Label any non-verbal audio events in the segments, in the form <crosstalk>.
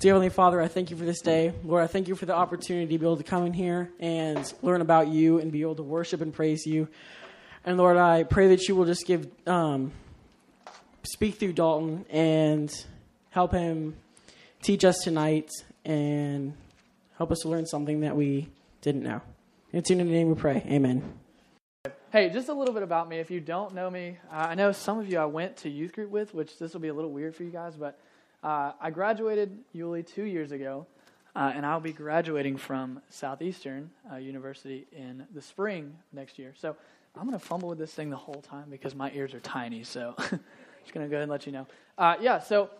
Dear Heavenly Father, I thank you for this day. Lord, I thank you for the opportunity to be able to come in here and learn about you and be able to worship and praise you. And Lord, I pray that you will just give, um, speak through Dalton and help him teach us tonight and help us to learn something that we didn't know. In your name we pray. Amen. Hey, just a little bit about me. If you don't know me, uh, I know some of you I went to youth group with, which this will be a little weird for you guys, but uh, I graduated Yulee two years ago, uh, and I'll be graduating from Southeastern uh, University in the spring next year. So I'm going to fumble with this thing the whole time because my ears are tiny. So <laughs> just going to go ahead and let you know. Uh, yeah, so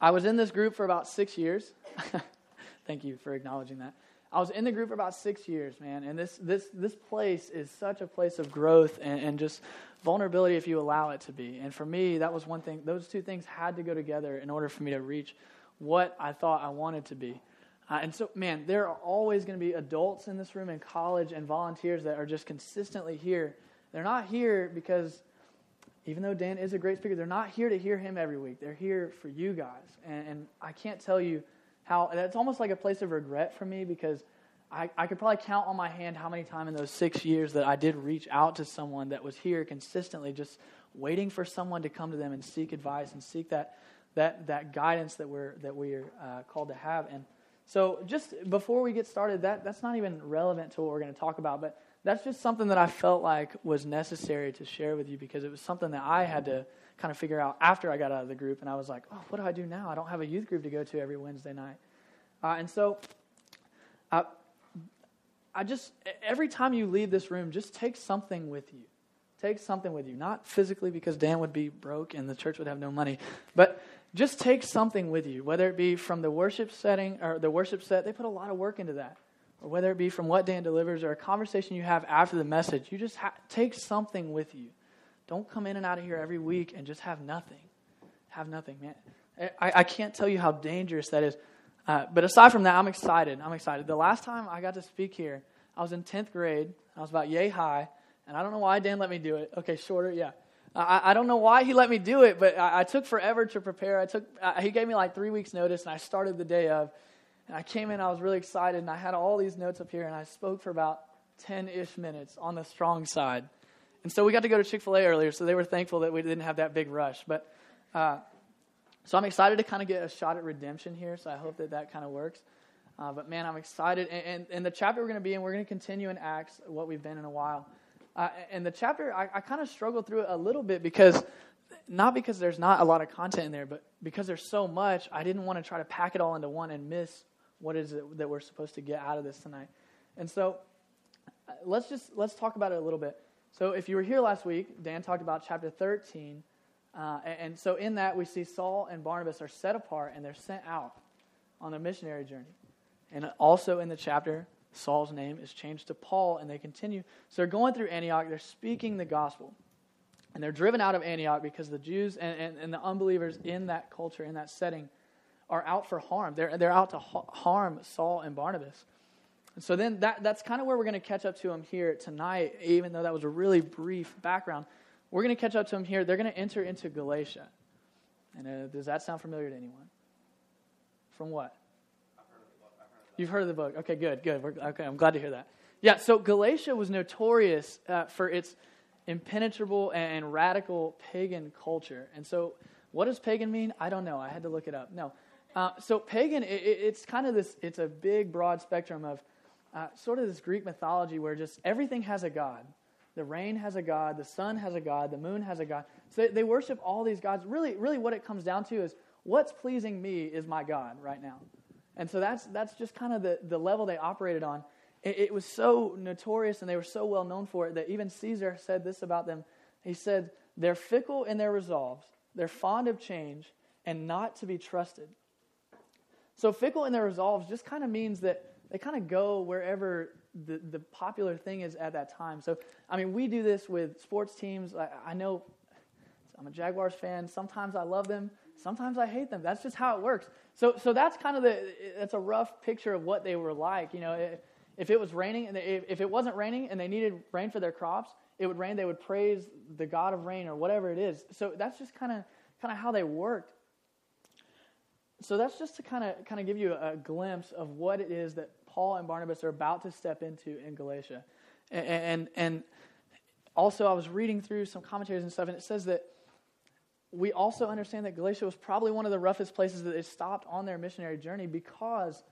I was in this group for about six years. <laughs> Thank you for acknowledging that. I was in the group for about six years, man, and this this this place is such a place of growth and, and just vulnerability if you allow it to be. And for me, that was one thing. Those two things had to go together in order for me to reach what I thought I wanted to be. Uh, and so, man, there are always going to be adults in this room in college and volunteers that are just consistently here. They're not here because, even though Dan is a great speaker, they're not here to hear him every week. They're here for you guys. And, and I can't tell you how that's almost like a place of regret for me because I, I could probably count on my hand how many times in those six years that I did reach out to someone that was here consistently, just waiting for someone to come to them and seek advice and seek that that that guidance that we're that we're uh, called to have. And so, just before we get started, that that's not even relevant to what we're going to talk about, but that's just something that I felt like was necessary to share with you because it was something that I had to kind of figure out after I got out of the group, and I was like, oh, what do I do now? I don't have a youth group to go to every Wednesday night. Uh, and so, uh, I just, every time you leave this room, just take something with you. Take something with you. Not physically because Dan would be broke and the church would have no money, but just take something with you, whether it be from the worship setting or the worship set. They put a lot of work into that. Or whether it be from what Dan delivers or a conversation you have after the message, you just ha- take something with you. Don't come in and out of here every week and just have nothing. Have nothing, man. I, I can't tell you how dangerous that is. Uh, but aside from that, I'm excited. I'm excited. The last time I got to speak here, I was in 10th grade. I was about yay high. And I don't know why Dan let me do it. Okay, shorter, yeah. I, I don't know why he let me do it, but I, I took forever to prepare. I took, he gave me like three weeks' notice, and I started the day of. And I came in, I was really excited, and I had all these notes up here, and I spoke for about 10 ish minutes on the strong side. And so we got to go to Chick fil A earlier, so they were thankful that we didn't have that big rush. But uh, so I'm excited to kind of get a shot at redemption here, so I hope that that kind of works. Uh, but man, I'm excited. And, and, and the chapter we're going to be in, we're going to continue in Acts, what we've been in a while. Uh, and the chapter, I, I kind of struggled through it a little bit because, not because there's not a lot of content in there, but because there's so much, I didn't want to try to pack it all into one and miss what is it that we're supposed to get out of this tonight. And so uh, let's just let's talk about it a little bit. So, if you were here last week, Dan talked about chapter 13. Uh, and, so, in that, we see Saul and Barnabas are set apart and they're sent out on a missionary journey. And also in the chapter, Saul's name is changed to Paul, and they continue. So, they're going through Antioch, they're speaking the gospel. And they're driven out of Antioch because the Jews and, and, and the unbelievers in that culture, in that setting, are out for harm. They're, they're out to ha- harm Saul and Barnabas. And so then that, that's kind of where we're going to catch up to them here tonight, even though that was a really brief background. We're going to catch up to them here. They're going to enter into Galatia. And uh, does that sound familiar to anyone? From what? You've heard of the book. Okay, good, good. We're, okay, I'm glad to hear that. Yeah, so Galatia was notorious uh, for its impenetrable and radical pagan culture. And so, what does pagan mean? I don't know. I had to look it up. No. Uh, so, pagan, it, it's kind of this, it's a big, broad spectrum of uh, sort of this Greek mythology where just everything has a god. The rain has a god, the sun has a god, the moon has a god. So they, they worship all these gods. Really, really, what it comes down to is what's pleasing me is my God right now. And so that's, that's just kind of the, the level they operated on. It, it was so notorious and they were so well known for it that even Caesar said this about them. He said, They're fickle in their resolves, they're fond of change, and not to be trusted. So, fickle in their resolves just kind of means that they kind of go wherever the, the popular thing is at that time. So, I mean, we do this with sports teams. I, I know I'm a Jaguars fan. Sometimes I love them. Sometimes I hate them. That's just how it works. So, so that's kind of the, that's a rough picture of what they were like. You know, if it was raining, and they, if it wasn't raining and they needed rain for their crops, it would rain. They would praise the God of rain or whatever it is. So that's just kind of, kind of how they worked. So that's just to kind of kind of give you a, glimpse of what it is that Paul and Barnabas are about to step into in Galatia. And, and, and also, I was reading through some commentaries and stuff, and it says that we also understand that Galatia was probably one of the roughest places that they stopped on their missionary journey because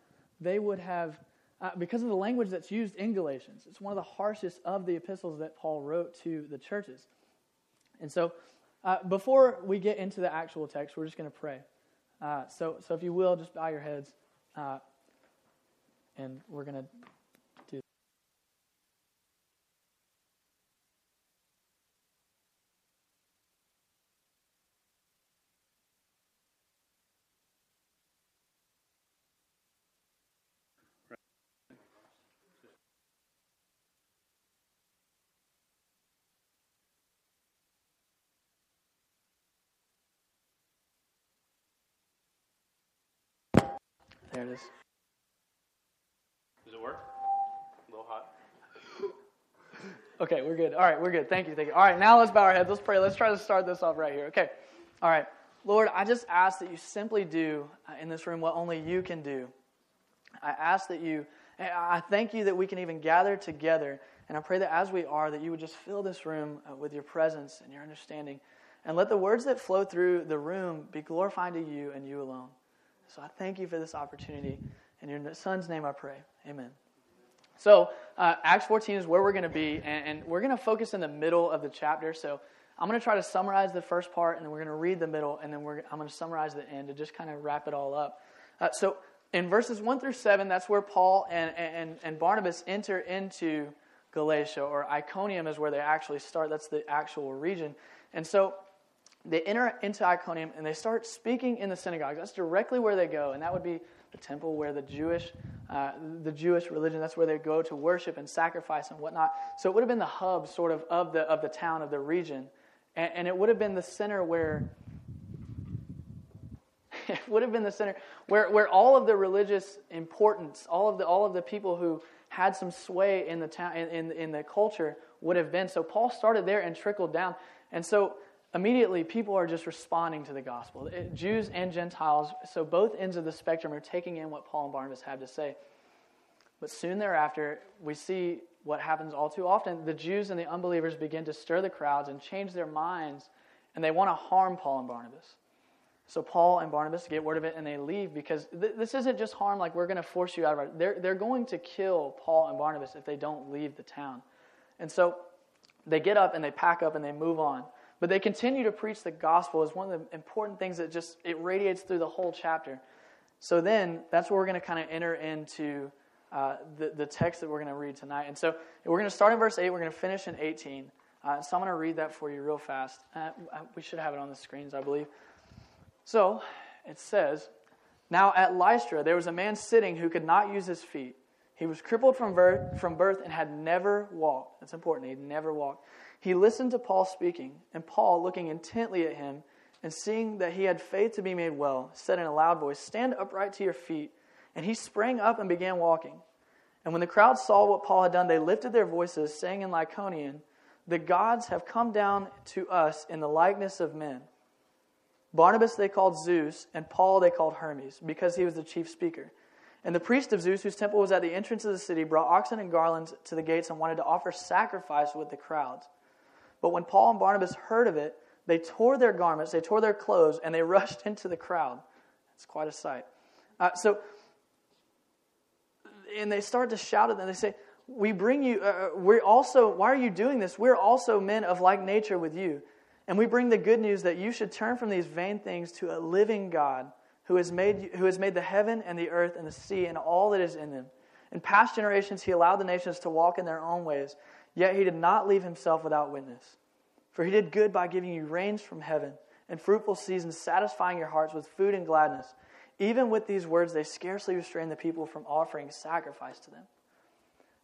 they would have, uh, because of the language that's used in Galatians. It's one of the harshest of the epistles that Paul wrote to the churches. And so, uh, before we get into the actual text, we're just going to pray. Uh, so, so if you will, just bow your heads, uh, and we're going to There it is. Does it work? A little hot. okay, we're good. All right, we're good. Thank you, thank you. All right, now let's bow our heads. Let's pray. Let's try to start this off right here. Okay. All right. Lord, I just ask that you simply do uh, in this room what only you can do. I ask that you, I thank you that we can even gather together. And I pray that as we are, that you would just fill this room uh, with your presence and your understanding. And let the words that flow through the room be glorifying to you and you alone. So I thank you for this opportunity. In your son's name I pray. Amen. So, uh, Acts 14 is where we're going to be, and, and we're going to focus in the middle of the chapter. So, I'm going to try to summarize the first part, and then we're going to read the middle, and then I'm going to summarize the end to just kind of wrap it all up. Uh, so, in verses 1 through 7, that's where Paul and, and, and Barnabas enter into Galatia, or Iconium is where they actually start. That's the actual region. And so, they enter into Iconium and they start speaking in the synagogue. That's directly where they go, and that would be the temple where the Jewish, uh, the Jewish religion. That's where they go to worship and sacrifice and whatnot. So it would have been the hub, sort of, of the of the town of the region, and, and it would have been the center where. <laughs> it would have been the center where, where all of the religious importance, all of the all of the people who had some sway in the town in, in, in the culture would have been. So Paul started there and trickled down. And so immediately people are just responding to the gospel. Jews and Gentiles, so both ends of the spectrum are taking in what Paul and Barnabas have to say. But soon thereafter, we see what happens all too often. The Jews and the unbelievers begin to stir the crowds and change their minds, and they want to harm Paul and Barnabas. So Paul and Barnabas get word of it and they leave because th- this isn't just harm like we're going to force you out of our. They're, they're going to kill Paul and Barnabas if they don't leave the town. And so they get up and they pack up and they move on. But they continue to preach the gospel is one of the important things that just it radiates through the whole chapter. So then that's where we're going to kind of enter into uh, the, the text that we're going to read tonight. And so we're going to start in verse 8. We're going to finish in 18. Uh, so I'm going to read that for you real fast. Uh, we should have it on the screens, I believe. So it says, Now at Lystra there was a man sitting who could not use his feet. He was crippled from birth, from birth and had never walked. That's important. He'd never walked. He listened to Paul speaking, and Paul, looking intently at him and seeing that he had faith to be made well, said in a loud voice, Stand upright to your feet. And he sprang up and began walking. And when the crowd saw what Paul had done, they lifted their voices, saying in Lycaonian, The gods have come down to us in the likeness of men. Barnabas they called Zeus, and Paul they called Hermes, because he was the chief speaker. And the priest of Zeus, whose temple was at the entrance of the city, brought oxen and garlands to the gates and wanted to offer sacrifice with the crowds. But when Paul and Barnabas heard of it, they tore their garments, they tore their clothes, and they <laughs> rushed into the crowd. It's quite a sight. Uh, so, and they start to shout at them. They say, "We bring you. Uh, uh, we're also. Why are you doing this? We're also men of like nature with you, and we bring the good news that you should turn from these vain things to a living God, who has made who has made the heaven and the earth and the sea and all that is in them. In past generations, He allowed the nations to walk in their own ways." Yet he did not leave himself without witness. For he did good by giving you rains from heaven and fruitful seasons, satisfying your hearts with food and gladness. Even with these words, they scarcely restrained the people from offering sacrifice to them.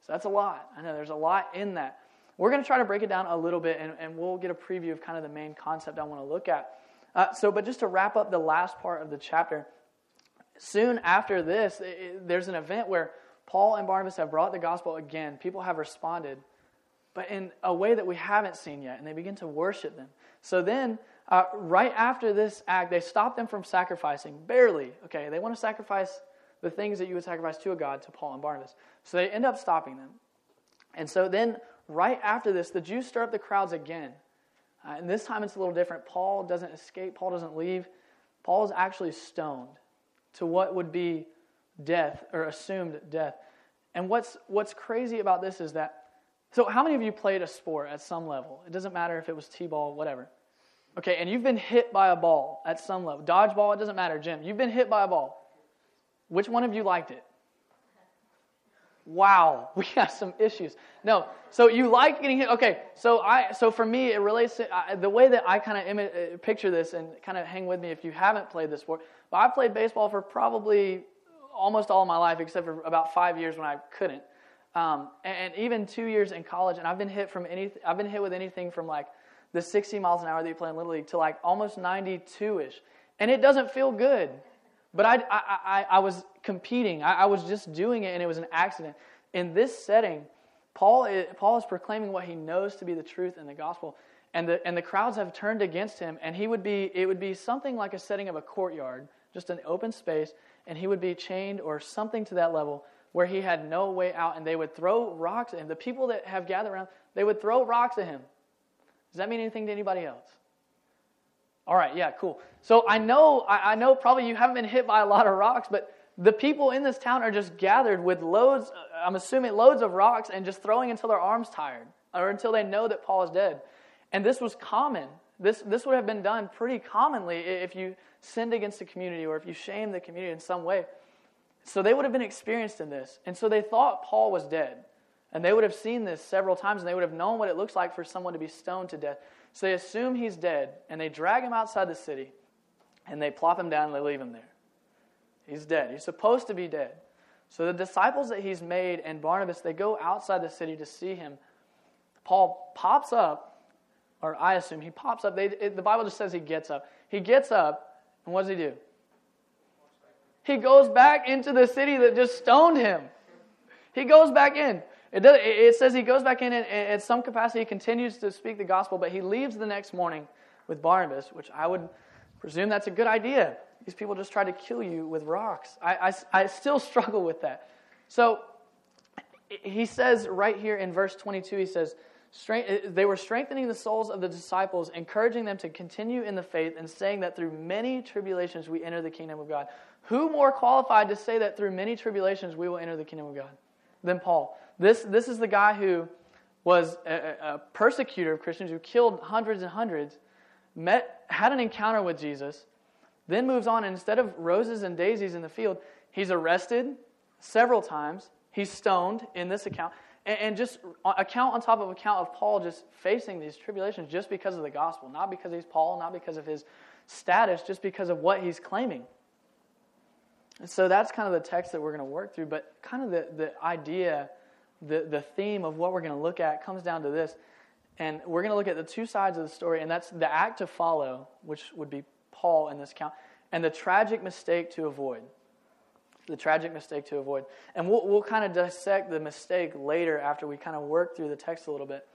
So that's a lot. I know there's a lot in that. We're going to try to break it down a little bit, and, and we'll get a preview of kind of the main concept I want to look at. Uh, so, but just to wrap up the last part of the chapter, soon after this, it, there's an event where Paul and Barnabas have brought the gospel again. People have responded but in a way that we haven't seen yet, and they begin to worship them. So then Uh, right after this act, they stop them from sacrificing, barely. Okay, they want to sacrifice the things that you would sacrifice to a God, to Paul and Barnabas. So they end up stopping them. And so then, right after this, the Jews stir up the crowds again. Uh, and this time it's a little different. Paul doesn't escape, Paul doesn't leave. Paul is actually stoned to what would be death or assumed death. And what's, what's crazy about this is that so, how many of you played a sport at some level? It doesn't matter if it was t ball, whatever. Okay, and you've been hit by a ball at some level. Dodgeball, it doesn't matter, Jim. You've been hit by a ball. Which one of you liked it? Wow, <laughs> we have some issues. No, so you like getting hit. Okay, so I, so for me, it relates to uh, the way that I kind of Im- uh, picture this, and kind of hang with me if you haven't played this sport. But I played baseball for probably almost all my life, except for about five years when I couldn't. Um, and, and, even two years in college, and I've been hit from any, I've been hit with anything from like the 60 miles an hour that you play in Little League to like almost 92 ish, and it doesn't feel good. But I, I, I, I was competing. I, I, was just doing it, and it was an accident. In this setting, Paul is, Paul is proclaiming what he knows to be the truth in the gospel, and the and the crowds have turned against him. And he would be, it would be something like a setting of a courtyard, just an open space, and he would be chained or something to that level where he had no way out, and they would throw rocks at him. The people that have gathered around, they would throw rocks at him. Does that mean anything to anybody else? All right, yeah, cool. So I know, I, I know probably you haven't been hit by a lot of rocks, but the people in this town are just gathered with loads, uh, I'm assuming loads of rocks, and just throwing until their arms tired, or until they know that Paul is dead. And this was common. This, this would have been done pretty commonly if you sinned against the community or if you shamed the community in some way. So they would have been experienced in this. And so they thought Paul was dead. And they would have seen this several times and they would have known what it looks like for someone to be stoned to death. So they assume he's dead and they drag him outside the city and they plop him down and they leave him there. He's dead. He's supposed to be dead. So the disciples that he's made and Barnabas, they go outside the city to see him. Paul pops up, or I assume he pops up. They, it, the Bible just says he gets up. He gets up, and what does he do? He goes back into the city that just stoned him. He goes back in. It, does, it says he goes back in and at some capacity he continues to speak the gospel, but he leaves the next morning with Barnabas, which I would presume that's a good idea. These people just try to kill you with rocks. I, I, I still <laughs> struggle with that. So he says right here in verse 22, he says, they were strengthening the souls of the disciples, encouraging them to continue in the faith, and saying that through many tribulations we enter the kingdom of God. Who more qualified to say that through many tribulations we will enter the kingdom of God than Paul? This, this is the guy who was a, a persecutor of Christians, who killed hundreds and hundreds, met, had an encounter with Jesus, then moves on, and instead of roses and daisies in the field, he's arrested several times, he's stoned in this account, and, and just account on top of account of Paul just facing these tribulations just because of the gospel, not because he's Paul, not because of his status, just because of what he's claiming. So that's kind of the text that we're going to work through, but kind of the, the idea, the, the theme of what we're going to look at comes down to this. And we're going to look at the two sides of the story, and that's the act to follow, which would be Paul in this account, and the tragic mistake to avoid. The tragic mistake to avoid. And we'll, we'll kind of dissect the mistake later after we kind of work through the text a little bit.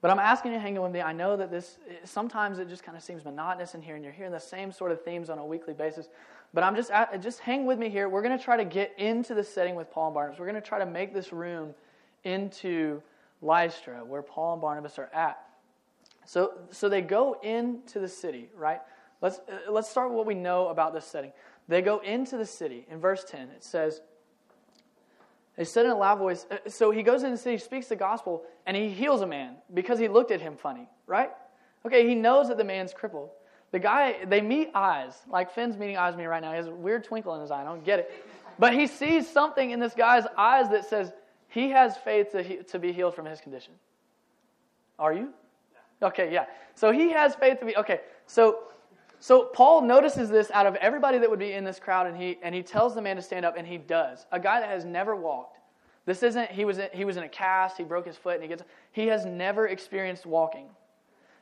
But I'm asking you to hang with me. I know that this, sometimes it just kind of seems monotonous in here, and you're hearing the same sort of themes on a weekly basis. But I'm just, just hang with me here. We're going to try to get into the setting with Paul and Barnabas. We're going to try to make this room into Lystra, where Paul and Barnabas are at. So, so they go into the city, right? Let's, uh, let's start with what we know about this setting. They go into the city. In verse 10, it says, They said in a loud voice, uh, so he goes into the city, speaks the gospel, and he heals a man because he looked at him funny, right? Okay, he knows that the man's crippled. The guy, they meet eyes, like Finn's meeting eyes with me right now. He has a weird twinkle in his eye. I don't get it. But he sees something in this guy's eyes that says he has faith to, he, to be healed from his condition. Are you? Okay, yeah. So he has faith to be, okay. So, so Paul notices this out of everybody that would be in this crowd, and he, and he tells the man to stand up, and he does. A guy that has never walked. This isn't, he was, in, he was in a cast, he broke his foot, and he gets, he has never experienced walking.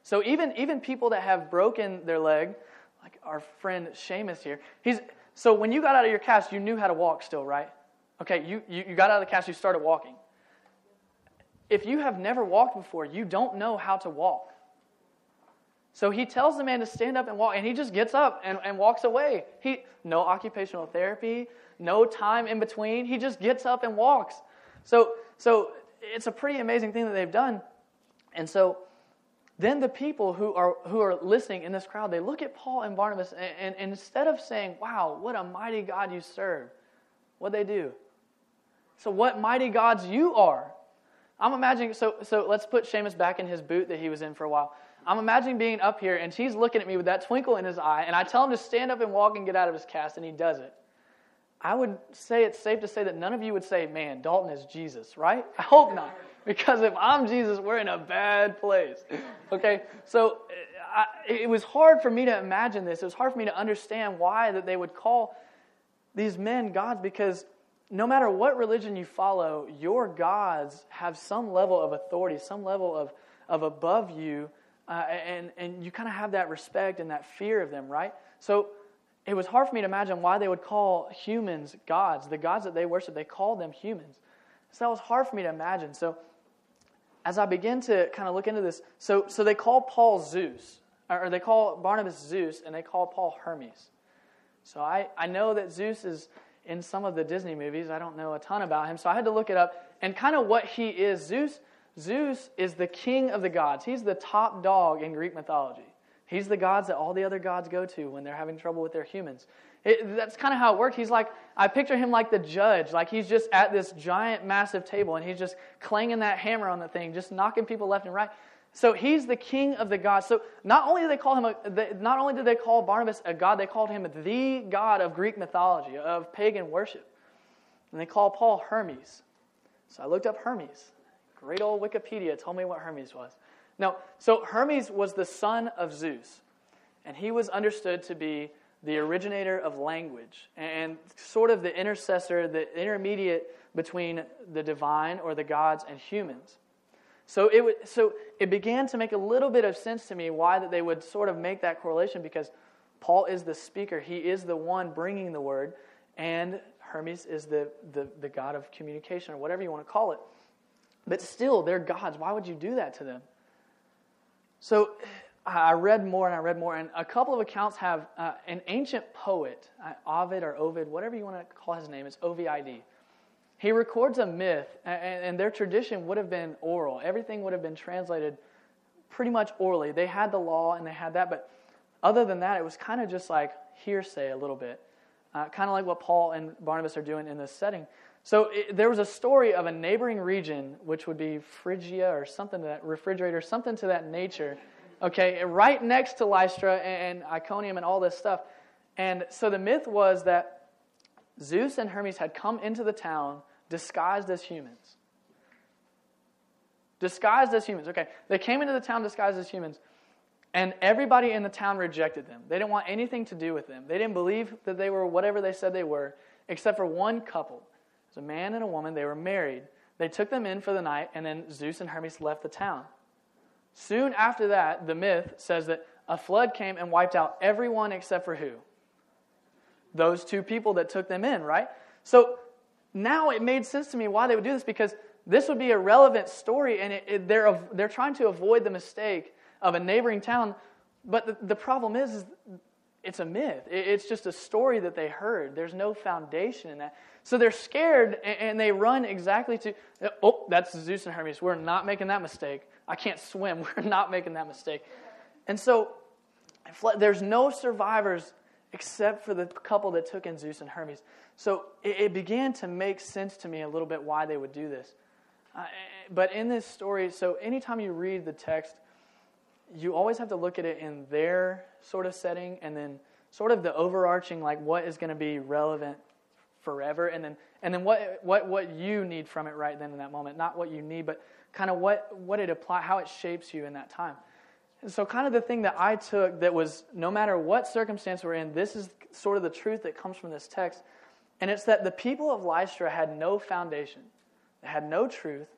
So even, even people that have broken their leg, like our friend Seamus here, he's, so when you got out of your cast, you knew how to walk still, right? Okay, you, you, you got out of the cast, you started walking. If you have never walked before, you don't know how to walk. So he tells the man to stand up and walk, and he just gets up and, and walks away. He no occupational therapy, no time in between. He just gets up and walks. So so it's a pretty amazing thing that they've done. And so then the people who are who are listening in this crowd, they look at Paul and Barnabas, and, and, and instead of saying, "Wow, what a mighty God you serve," what they do? So what mighty gods you are? I'm imagining. So so let's put Seamus back in his boot that he was in for a while. I'm imagining being up here and he's looking at me with that twinkle in his eye, and I tell him to stand up and walk and get out of his cast, and he does it. I would say it's safe to say that none of you would say, man, Dalton is Jesus, right? I hope not. <laughs> Because if I'm Jesus, we're in a bad place. Okay? So I, it was hard for me to imagine this. It was hard for me to understand why that they would call these men gods because no matter what religion you follow, your gods have some level of authority, some level of, of above you uh, and, and you kind of have that respect and that fear of them, right? So it was hard for me to imagine why they would call humans gods. The gods that they worship, they call them humans. So that was hard for me to imagine. So as I begin to kind of look into this, so, so they call Paul Zeus, or they call Barnabas Zeus, and they call Paul Hermes. So I, I know that Zeus is in some of the Disney movies. I don't know a ton about him, so I had to look it up. And kind of what he is, Zeus Zeus is the king of the gods. He's the top dog in Greek mythology. He's the gods that all the other gods go to when they're having trouble with their humans. It, that's kind of how it worked. He's like, I picture him like the judge, like he's just at this giant, massive table and he's just clanging that hammer on the thing, just knocking people left and right. So he's the king of the gods. So not only did they call him, a, not only did they call Barnabas a god, they called him the god of Greek mythology, of pagan worship. And they call Paul Hermes. So I looked up Hermes. Great old Wikipedia told me what Hermes was. Now, so Hermes was the son of Zeus, and he was understood to be the originator of language and sort of the intercessor, the intermediate between the divine or the gods and humans. So it, so it began to make a little bit of sense to me why that they would sort of make that correlation because Paul is the speaker, he is the one bringing the word, and Hermes is the, the, the god of communication or whatever you want to call it. But still, they're gods. Why would you do that to them? So I read more and I read more, and a couple of accounts have uh, an ancient poet, uh, Ovid or Ovid, whatever you want to call his name, it's O V I D. He records a myth, and, and their tradition would have been oral. Everything would have been translated pretty much orally. They had the law and they had that, but other than that, it was kind of just like hearsay a little bit, uh, kind of like what Paul and Barnabas are doing in this setting. So it, there was a story of a neighboring region, which would be Phrygia or something to that refrigerator, something to that nature. Okay, right next to Lystra and Iconium and all this stuff. And so the myth was that Zeus and Hermes had come into the town disguised as humans. Disguised as humans. Okay, they came into the town disguised as humans, and everybody in the town rejected them. They didn't want anything to do with them. They didn't believe that they were whatever they said they were, except for one couple It was a man and a woman. They were married. They took them in for the night, and then Zeus and Hermes left the town. Soon after that, the myth says that a flood came and wiped out everyone except for who? Those two people that took them in, right? So now it made sense to me why they would do this because this would be a relevant story, and it, it, they're, they're trying to avoid the mistake of a neighboring town. But the, the problem is, is it's a myth. It's just a story that they heard. There's no foundation in that. So they're scared and they run exactly to, oh, that's Zeus and Hermes. We're not making that mistake. I can't swim. <laughs> We're not making that mistake. And so there's no survivors except for the couple that took in Zeus and Hermes. So it, began to make sense to me a little bit why they would do this. Uh, but in this story, so anytime you read the text, you always have to look at it in their sort of setting and then sort of the overarching, like what is going to be relevant forever. And then and then what what what you need from it right then in that moment. Not what you need but kind of what what it apply how it shapes you in that time. And so kind of the thing that i took that was no matter what circumstance we're in this is sort of the truth that comes from this text. And it's that the people of lystra had no foundation. They had no truth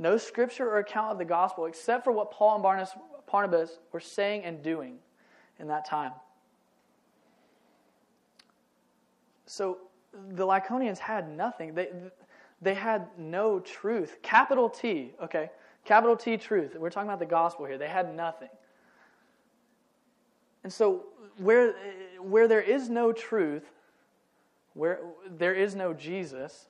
no scripture or account of the gospel except for what paul and barnabas, barnabas were saying and doing in that time. So the Lycaonians had nothing. They, they had no truth. Capital T, okay? Capital T truth. We're talking about the gospel here. They had nothing. and so where, where there is no truth, where there is no Jesus,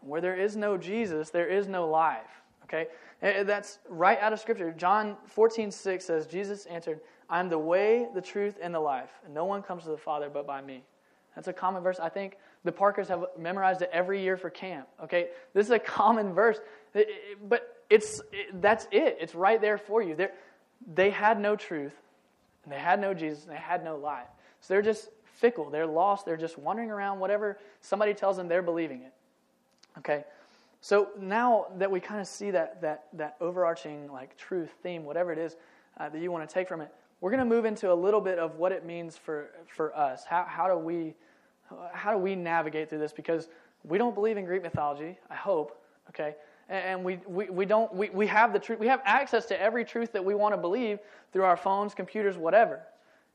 where there is no Jesus, there is no life. Okay? Eh, eh, that's right out of Scripture. John 14, 6 says, Jesus answered, I am the way, the truth, and the life. And no one comes to the Father but by me. That's a common verse. I think the Parkers have memorized it every year for camp. Okay? This is a common verse. But it's, that's it. It's right there for you. They're, they had no truth, and they had no Jesus, and they had no life. So they're just fickle. They're lost. They're just wandering around. Whatever somebody tells them, they're believing it. Okay? So now that we kind of see that, that, that overarching like truth theme, whatever it is uh, that you want to take from it, we're going to move into a little bit of what it means for, for us. How, how, do we, how do we navigate through this? Because we don't believe in Greek mythology, I hope, okay? And we, we, we don't, we, we have the truth, we have access to every truth that we want to believe through our phones, computers, whatever.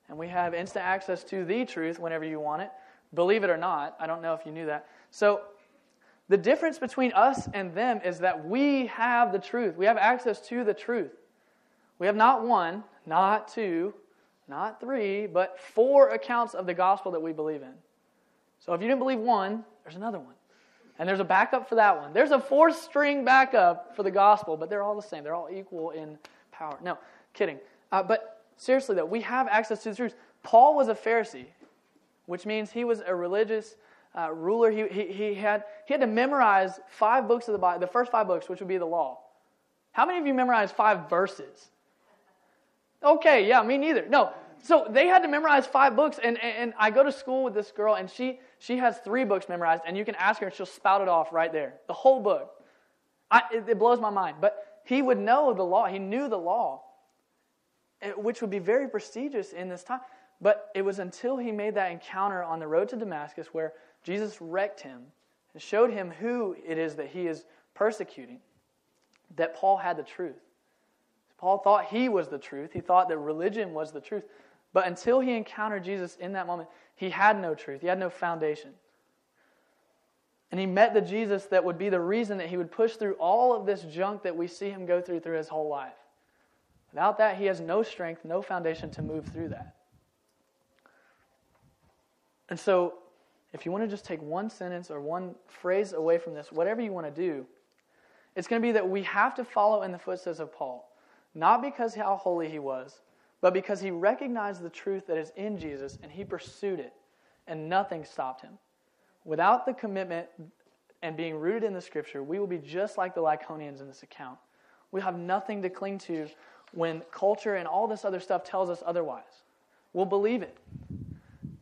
And we have instant access to the truth whenever you want it. Believe it or not, I don't know if you knew that. So the difference between us and them is that we have the truth. We have access to the truth. We have not one, not two, not three, but four accounts of the gospel that we believe in. So if you didn't believe one, there's another one. And there's a backup for that one. There's a four string backup for the gospel, but they're all the same. They're all equal in power. No, kidding. Uh, but seriously, though, we have access to the truth. Paul was a Pharisee, which means he was a religious uh, ruler. He, he, he, had, he had to memorize five books of the Bible, the first five books, which would be the law. How many of you memorized five verses? Okay, yeah, me neither. No. So they had to memorize five books, and, and I go to school with this girl, and she, she has three books memorized, and you can ask her, and she'll spout it off right there. The whole book. I, it, it blows my mind. But he would know the law. He knew the law, eh, which would be very prestigious in this time. But it was until he made that encounter on the road to Damascus where Jesus wrecked him and showed him who it is that he is persecuting that Paul had the truth. Paul thought he was the truth. He thought that religion was the truth. But until he encountered Jesus in that moment, he had no truth. He had no foundation. And he met the Jesus that would be the reason that he would push through all of this junk that we see him go through through his whole life. Without that, he has no strength, no foundation to move through that. And so, if you want to just take one sentence or one phrase away from this, whatever you want to do, it's going to be that we have to follow in the footsteps of Paul not because how holy he was, but because he recognized the truth that is in Jesus and he pursued it, and nothing stopped him. Without the commitment and being rooted in the scripture, we will be just like the Lycaonians in this account. We have nothing to cling to when culture and all this other stuff tells us otherwise. We'll believe it.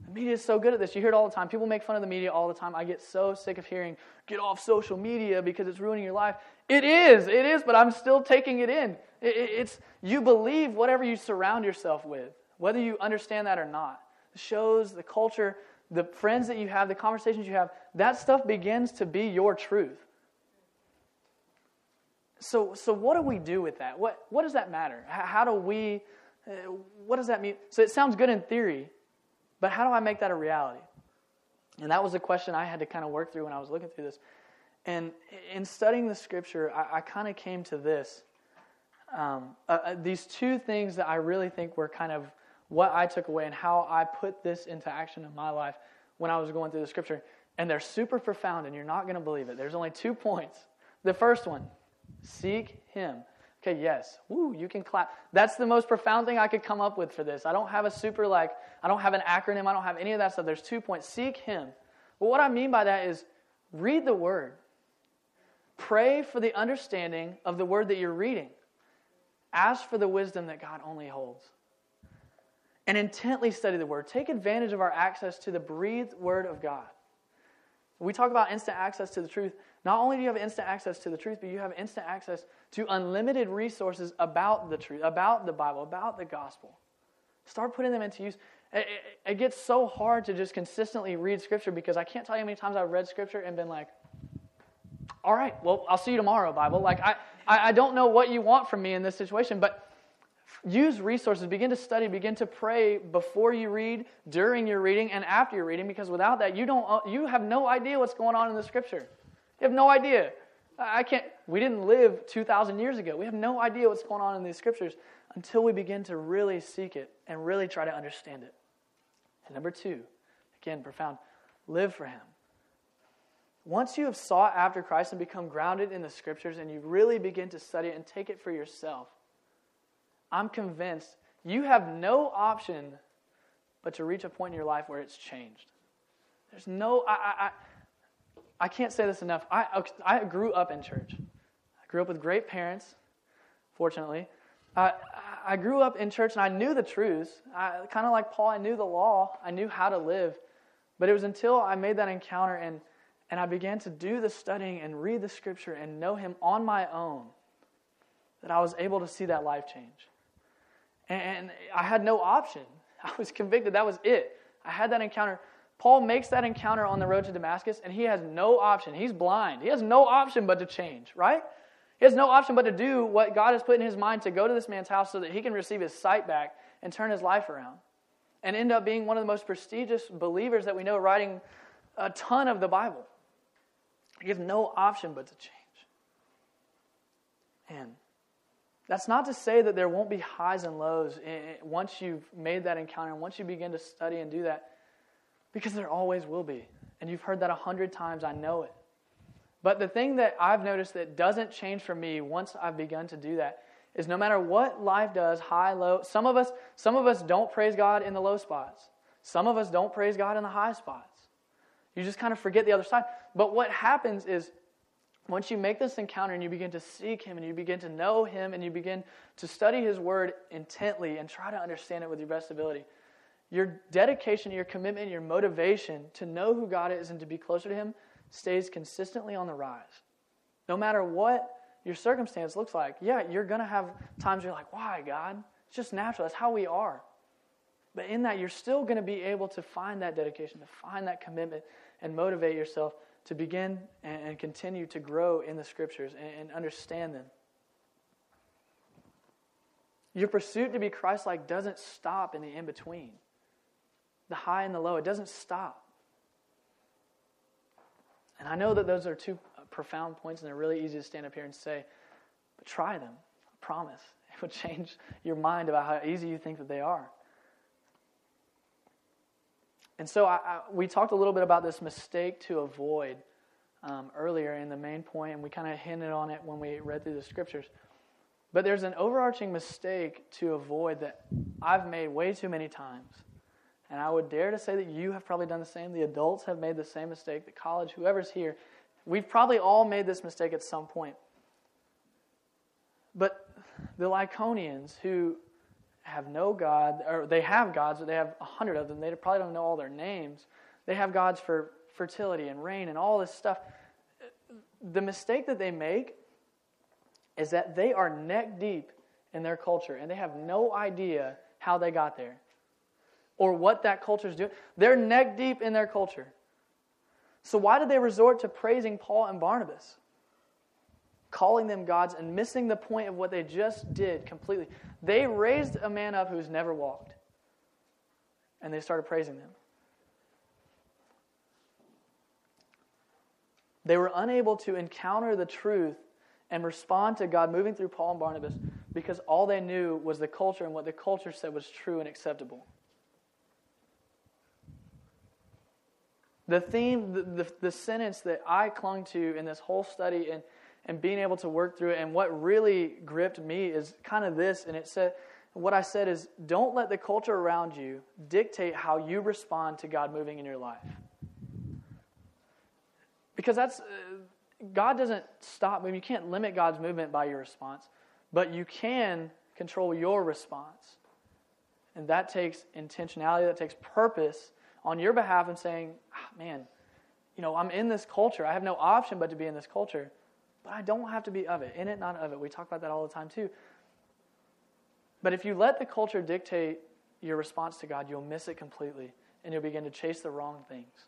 The media is so good at this. You hear it all the time. People make fun of the media all the time. I get so sick of hearing, get off social media because it's ruining your life. It is, it is, but I'm still taking it in. It's you believe whatever you surround yourself with, whether you understand that or not. The shows, the culture, the friends that you have, the conversations you have, that stuff begins to be your truth. So, so what do we do with that? What, what does that matter? How, how do we, uh, what does that mean? So it sounds good in theory, but how do I make that a reality? And that was a question I had to kind of work through when I was looking through this. And in studying the scripture, I, I kind of came to this. Um, uh, uh, these two things that I really think were kind of what I took away and how I put this into action in my life when I was going through the scripture. And they're super profound, and you're not going to believe it. There's only two points. The first one seek Him. Okay, yes. Woo, you can clap. That's the most profound thing I could come up with for this. I don't have a super, like, I don't have an acronym. I don't have any of that stuff. There's two points. Seek Him. But what I mean by that is read the Word. Pray for the understanding of the Word that you're reading. Ask for the wisdom that God only holds. And intently study the Word. Take advantage of our access to the breathed Word of God. We talk about instant access to the truth. Not only do you have instant access to the truth, but you have instant access to unlimited resources about the truth, about the Bible, about the gospel. Start putting them into use. It, it, it, gets so hard to just consistently read Scripture because I can't tell you how many times I've read Scripture and been like, all right, well, I'll see you tomorrow, Bible. Like, I, I, I don't know what you want from me in this situation, but use resources. Begin to study. Begin to pray before you read, during your reading, and after your reading, because without that, you, don't, you have no idea what's going on in the Scripture. You have no idea. I can't, we didn't live 2,000 years ago. We have no idea what's going on in these scriptures until we begin to really seek it and really try to understand it. And number two, again, profound, live for Him. Once you have sought after Christ and become grounded in the scriptures and you really begin to study it and take it for yourself, I'm convinced you have no option but to reach a point in your life where it's changed. There's no, I, I, I, can't say this enough. I, I grew up in church. I grew up with great parents, fortunately. I, I grew up in church and I knew the truths. Kind of like Paul, I knew the law, I knew how to live. But it was until I made that encounter and, and I began to do the studying and read the scripture and know Him on my own that I was able to see that life change. And I had no option. <laughs> I was convicted. That was it. I had that encounter. Paul makes that encounter on the road to Damascus, and he has no option. He's blind. He has no option but to change, right? He has no option but to do what God has put in his mind to go to this man's house so that he can receive his sight back and turn his life around and end up being one of the most prestigious believers that we know, writing a ton of the Bible. He has no option but to change. And that's not to say that there won't be highs and lows eh, eh, once you've made that encounter and once you begin to study and do that, because there always will be. And you've heard that a hundred times, I know it. But the thing that I've noticed that doesn't change for me once I've begun to do that is no matter what life does, high, low, some of us, some of us don't praise God in the low spots. Some of us don't praise God in the high spots. You just kind of forget the other side. But what happens is once you make this encounter and you begin to seek Him and you begin to know Him and you begin to study His Word intently and try to understand it with your best ability, your dedication, your commitment, your motivation to know who God is and to be closer to Him stays consistently on the rise. No matter what your circumstance looks like, yeah, you're going to have times you're like, why, God? It's just natural. That's how we are. But in that, you're still going to be able to find that dedication, to find that commitment, and motivate yourself to begin and, continue to grow in the scriptures and understand them. Your pursuit to be Christ like doesn't stop in the in between, the high and the low. It doesn't stop. And I know that those are two profound points, and they're really easy to stand up here and say, but try them. I promise. <laughs> It will change your mind about how easy you think that they are. And so I, I, we talked a little bit about this mistake to avoid um, earlier in the main point, and we kind of hinted on it when we read through the scriptures. But there's an overarching mistake to avoid that I've made way too many times. And I would dare to say that you have probably done the same. The adults have made the same mistake. The college, whoever's here, we've probably all made this mistake at some point. But the Lycaonians who have no God, or they have gods, but they have a hundred of them. They probably don't know all their names. They have gods for fertility and rain and all this stuff. The mistake that they make is that they are neck deep in their culture and they have no idea how they got there or what that culture is doing. They're neck deep in their culture. So, why did they resort to praising Paul and Barnabas? calling them gods and missing the point of what they just did completely. They raised a man up who's never walked, and they started praising them. They were unable to encounter the truth and respond to God moving through Paul and Barnabas because all they knew was the culture and what the culture said was true and acceptable. The theme, the, the, the sentence that I clung to in this whole study and and being able to work through it. And what really gripped me is kind of this. And it said, what I said is, don't let the culture around you dictate how you respond to God moving in your life. Because that's, uh, God doesn't stop moving. You can't limit God's movement by your response, but you can control your response. And that takes intentionality, that takes purpose on your behalf and saying, ah, man, you know, I'm in this culture. I have no option but to be in this culture. But I don't have to be of it. In it, not of it. We talk about that all the time too. But if you let the culture dictate your response to God, you'll miss it completely and you'll begin to chase the wrong things.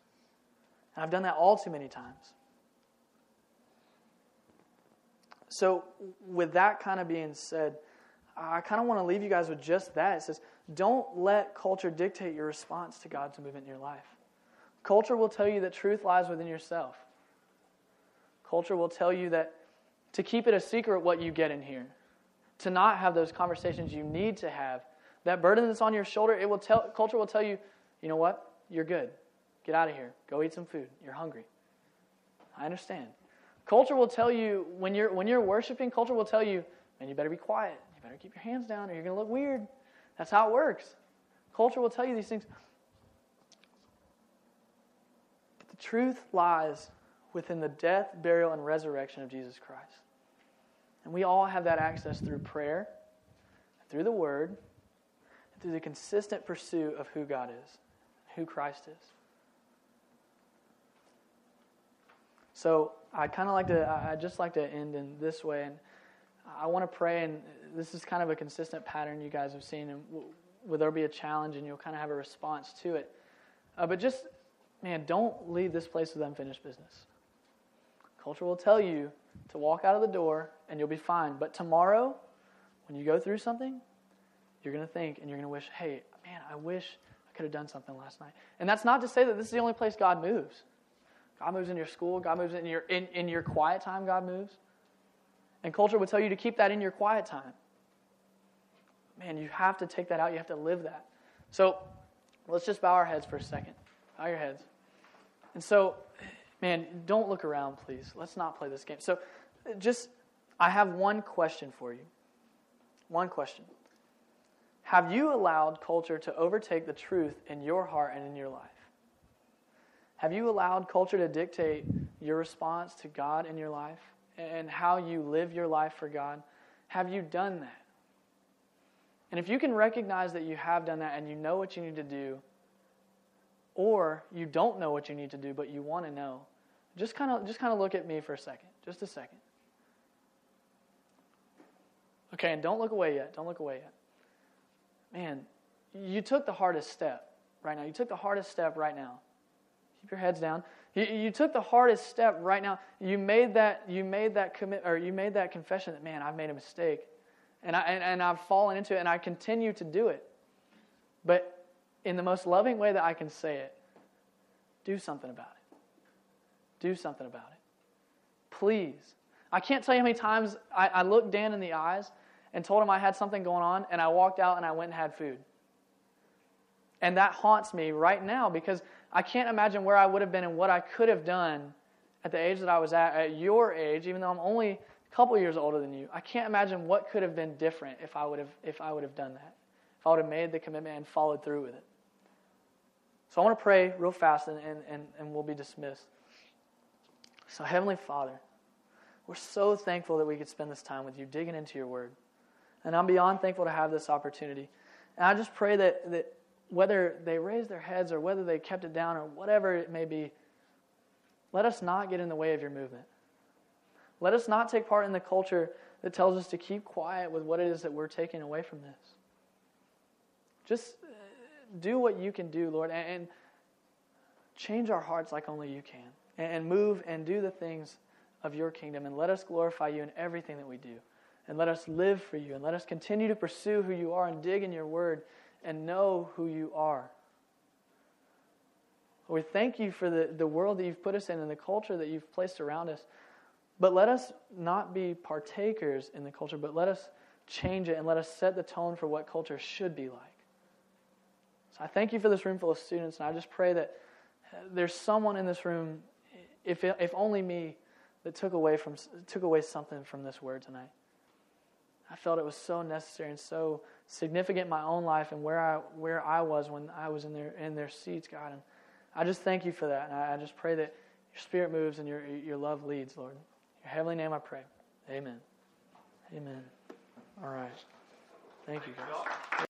And I've done that all too many times. So, with that kind of being said, I kind of want to leave you guys with just that. It says, don't let culture dictate your response to God's movement in your life. Culture will tell you that truth lies within yourself. Culture will tell you that to keep it a secret what you get in here, to not have those conversations you need to have. That burden that's on your shoulder, it will tell, culture will tell you, you know what? You're good. Get out of here. Go eat some food. You're hungry. I understand. Culture will tell you when you're when you're worshiping, culture will tell you, man, you better be quiet. You better keep your hands down or you're going to look weird. That's how it works. Culture will tell you these things. But the truth lies within the death, burial, and resurrection of Jesus Christ. And we all have that access through prayer, through the Word, through the consistent pursuit of who God is, who Christ is. So I kind of like to, I just like to end in this way, and I want to pray, and this is kind of a consistent pattern you guys have seen, and will there be a challenge, and you'll kind of have a response to it. Uh, but just, man, don't leave this place with unfinished business. Culture will tell you to walk out of the door, and you'll be fine. But tomorrow, when you go through something, you're going to think, and you're going to wish, hey, man, I wish I could have done something last night. And that's not to say that this is the only place God moves. God moves in your school. God moves in your, in, in your quiet time. God moves. And culture would tell you to keep that in your quiet time. Man, you have to take that out. You have to live that. So let's just bow our heads for a second. Bow your heads. And so, man, don't look around, please. Let's not play this game. So just, I have one question for you. One question. Have you allowed culture to overtake the truth in your heart and in your life? Have you allowed culture to dictate your response to God in your life and how you live your life for God? Have you done that? And if you can recognize that you have done that and you know what you need to do, or you don't know what you need to do but you want to know, just kind of just kind of look at me for a second. Just a second. Okay, and don't look away yet. Don't look away yet. Man, you took the hardest step right now. You took the hardest step right now. Keep your heads down. You, took the hardest step right now. You made that, you made that commit, or you made that confession that, man, I've made a mistake. And, I, and, and I've fallen into it, and I continue to do it. But in the most loving way that I can say it, do something about it. Do something about it. Please. I can't tell you how many times I, I looked Dan in the eyes and told him I had something going on, and I walked out and I went and had food. And that haunts me right now because I can't imagine where I would have been and what I could have done at the age that I was at, at your age, even though I'm only a couple years older than you. I can't imagine what could have been different if I would have, if I would have done that, if I would have made the commitment and followed through with it. So I want to pray real fast and, and, and, and we'll be dismissed. So, Heavenly Father, we're so thankful that we could spend this time with you digging into your word. And I'm beyond thankful to have this opportunity. And I just pray that, that whether they raised their heads or whether they kept it down or whatever it may be, let us not get in the way of your movement. Let us not take part in the culture that tells us to keep quiet with what it is that we're taking away from this. Just uh, do what you can do, Lord, and, change our hearts like only you can. And move and do the things of your kingdom. And let us glorify you in everything that we do. And let us live for you. And let us continue to pursue who you are and dig in your word and know who you are. We thank you for the, the world that you've put us in and the culture that you've placed around us. But let us not be partakers in the culture, but let us change it and let us set the tone for what culture should be like. So I thank you for this room full of students, and I just pray that uh, there's someone in this room, if, if only me, that took away, from, took away something from this word tonight. I felt it was so necessary and so significant in my own life and where I where I was when I was in their in their seats, God. And I just thank you for that. And I, I just pray that your spirit moves and your your love leads, Lord. In your heavenly name I pray. Amen. Amen. All right. Thank you, guys.